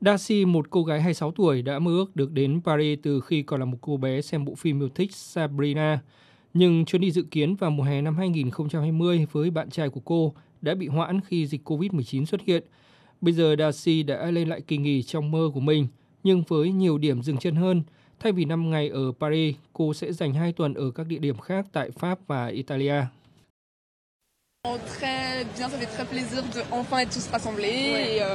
Darcy, một cô gái 26 tuổi, đã mơ ước được đến Paris từ khi còn là một cô bé xem bộ phim yêu thích Sabrina. Nhưng chuyến đi dự kiến vào mùa hè năm 2020 với bạn trai của cô đã bị hoãn khi dịch COVID-19 xuất hiện. Bây giờ Darcy đã lên lại kỳ nghỉ trong mơ của mình, nhưng với nhiều điểm dừng chân hơn. Thay vì 5 ngày ở Paris, cô sẽ dành 2 tuần ở các địa điểm khác tại Pháp và Italia.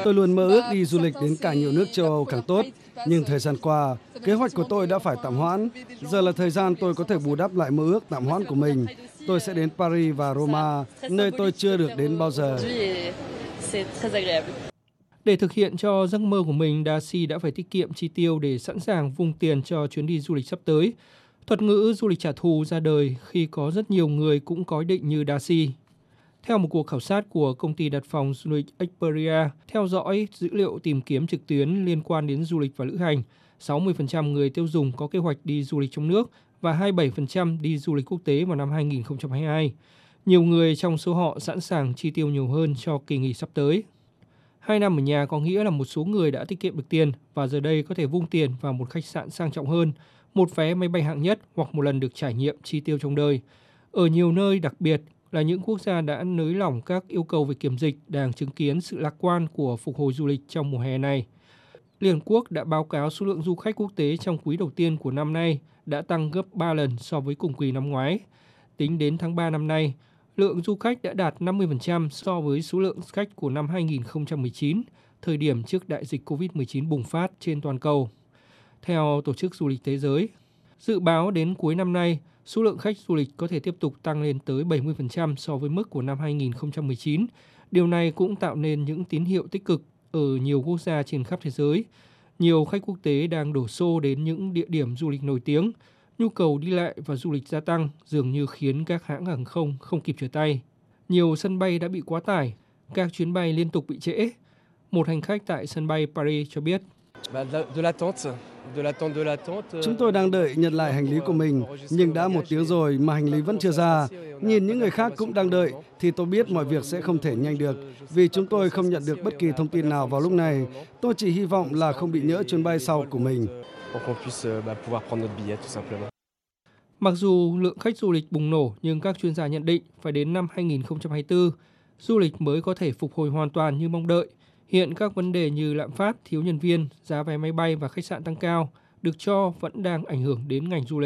Tôi luôn mơ ước đi du lịch đến càng nhiều nước châu Âu càng tốt, nhưng thời gian qua, kế hoạch của tôi đã phải tạm hoãn. Giờ là thời gian tôi có thể bù đắp lại mơ ước tạm hoãn của mình. Tôi sẽ đến Paris và Roma, nơi tôi chưa được đến bao giờ. Để thực hiện cho giấc mơ của mình, Darcy đã phải tiết kiệm chi tiêu để sẵn sàng vung tiền cho chuyến đi du lịch sắp tới. Thuật ngữ du lịch trả thù ra đời khi có rất nhiều người cũng có ý định như Darcy. Theo một cuộc khảo sát của công ty đặt phòng du lịch Expedia, theo dõi dữ liệu tìm kiếm trực tuyến liên quan đến du lịch và lữ hành, 60% người tiêu dùng có kế hoạch đi du lịch trong nước và 27% đi du lịch quốc tế vào năm 2022. Nhiều người trong số họ sẵn sàng chi tiêu nhiều hơn cho kỳ nghỉ sắp tới. Hai năm ở nhà có nghĩa là một số người đã tiết kiệm được tiền và giờ đây có thể vung tiền vào một khách sạn sang trọng hơn, một vé máy bay hạng nhất hoặc một lần được trải nghiệm chi tiêu trong đời. Ở nhiều nơi đặc biệt là những quốc gia đã nới lỏng các yêu cầu về kiểm dịch đang chứng kiến sự lạc quan của phục hồi du lịch trong mùa hè này. Liên Quốc đã báo cáo số lượng du khách quốc tế trong quý đầu tiên của năm nay đã tăng gấp 3 lần so với cùng kỳ năm ngoái. Tính đến tháng 3 năm nay, lượng du khách đã đạt 50% so với số lượng khách của năm 2019, thời điểm trước đại dịch COVID-19 bùng phát trên toàn cầu. Theo Tổ chức Du lịch Thế giới, dự báo đến cuối năm nay, số lượng khách du lịch có thể tiếp tục tăng lên tới 70% so với mức của năm 2019. Điều này cũng tạo nên những tín hiệu tích cực ở nhiều quốc gia trên khắp thế giới. Nhiều khách quốc tế đang đổ xô đến những địa điểm du lịch nổi tiếng. Nhu cầu đi lại và du lịch gia tăng dường như khiến các hãng hàng không không kịp trở tay. Nhiều sân bay đã bị quá tải, các chuyến bay liên tục bị trễ. Một hành khách tại sân bay Paris cho biết. Chúng tôi đang đợi nhận lại hành lý của mình, nhưng đã một tiếng rồi mà hành lý vẫn chưa ra. Nhìn những người khác cũng đang đợi, thì tôi biết mọi việc sẽ không thể nhanh được, vì chúng tôi không nhận được bất kỳ thông tin nào vào lúc này. Tôi chỉ hy vọng là không bị nhỡ chuyến bay sau của mình. Mặc dù lượng khách du lịch bùng nổ, nhưng các chuyên gia nhận định phải đến năm 2024, du lịch mới có thể phục hồi hoàn toàn như mong đợi – Hiện các vấn đề như lạm phát, thiếu nhân viên, giá vé máy bay và khách sạn tăng cao được cho vẫn đang ảnh hưởng đến ngành du lịch.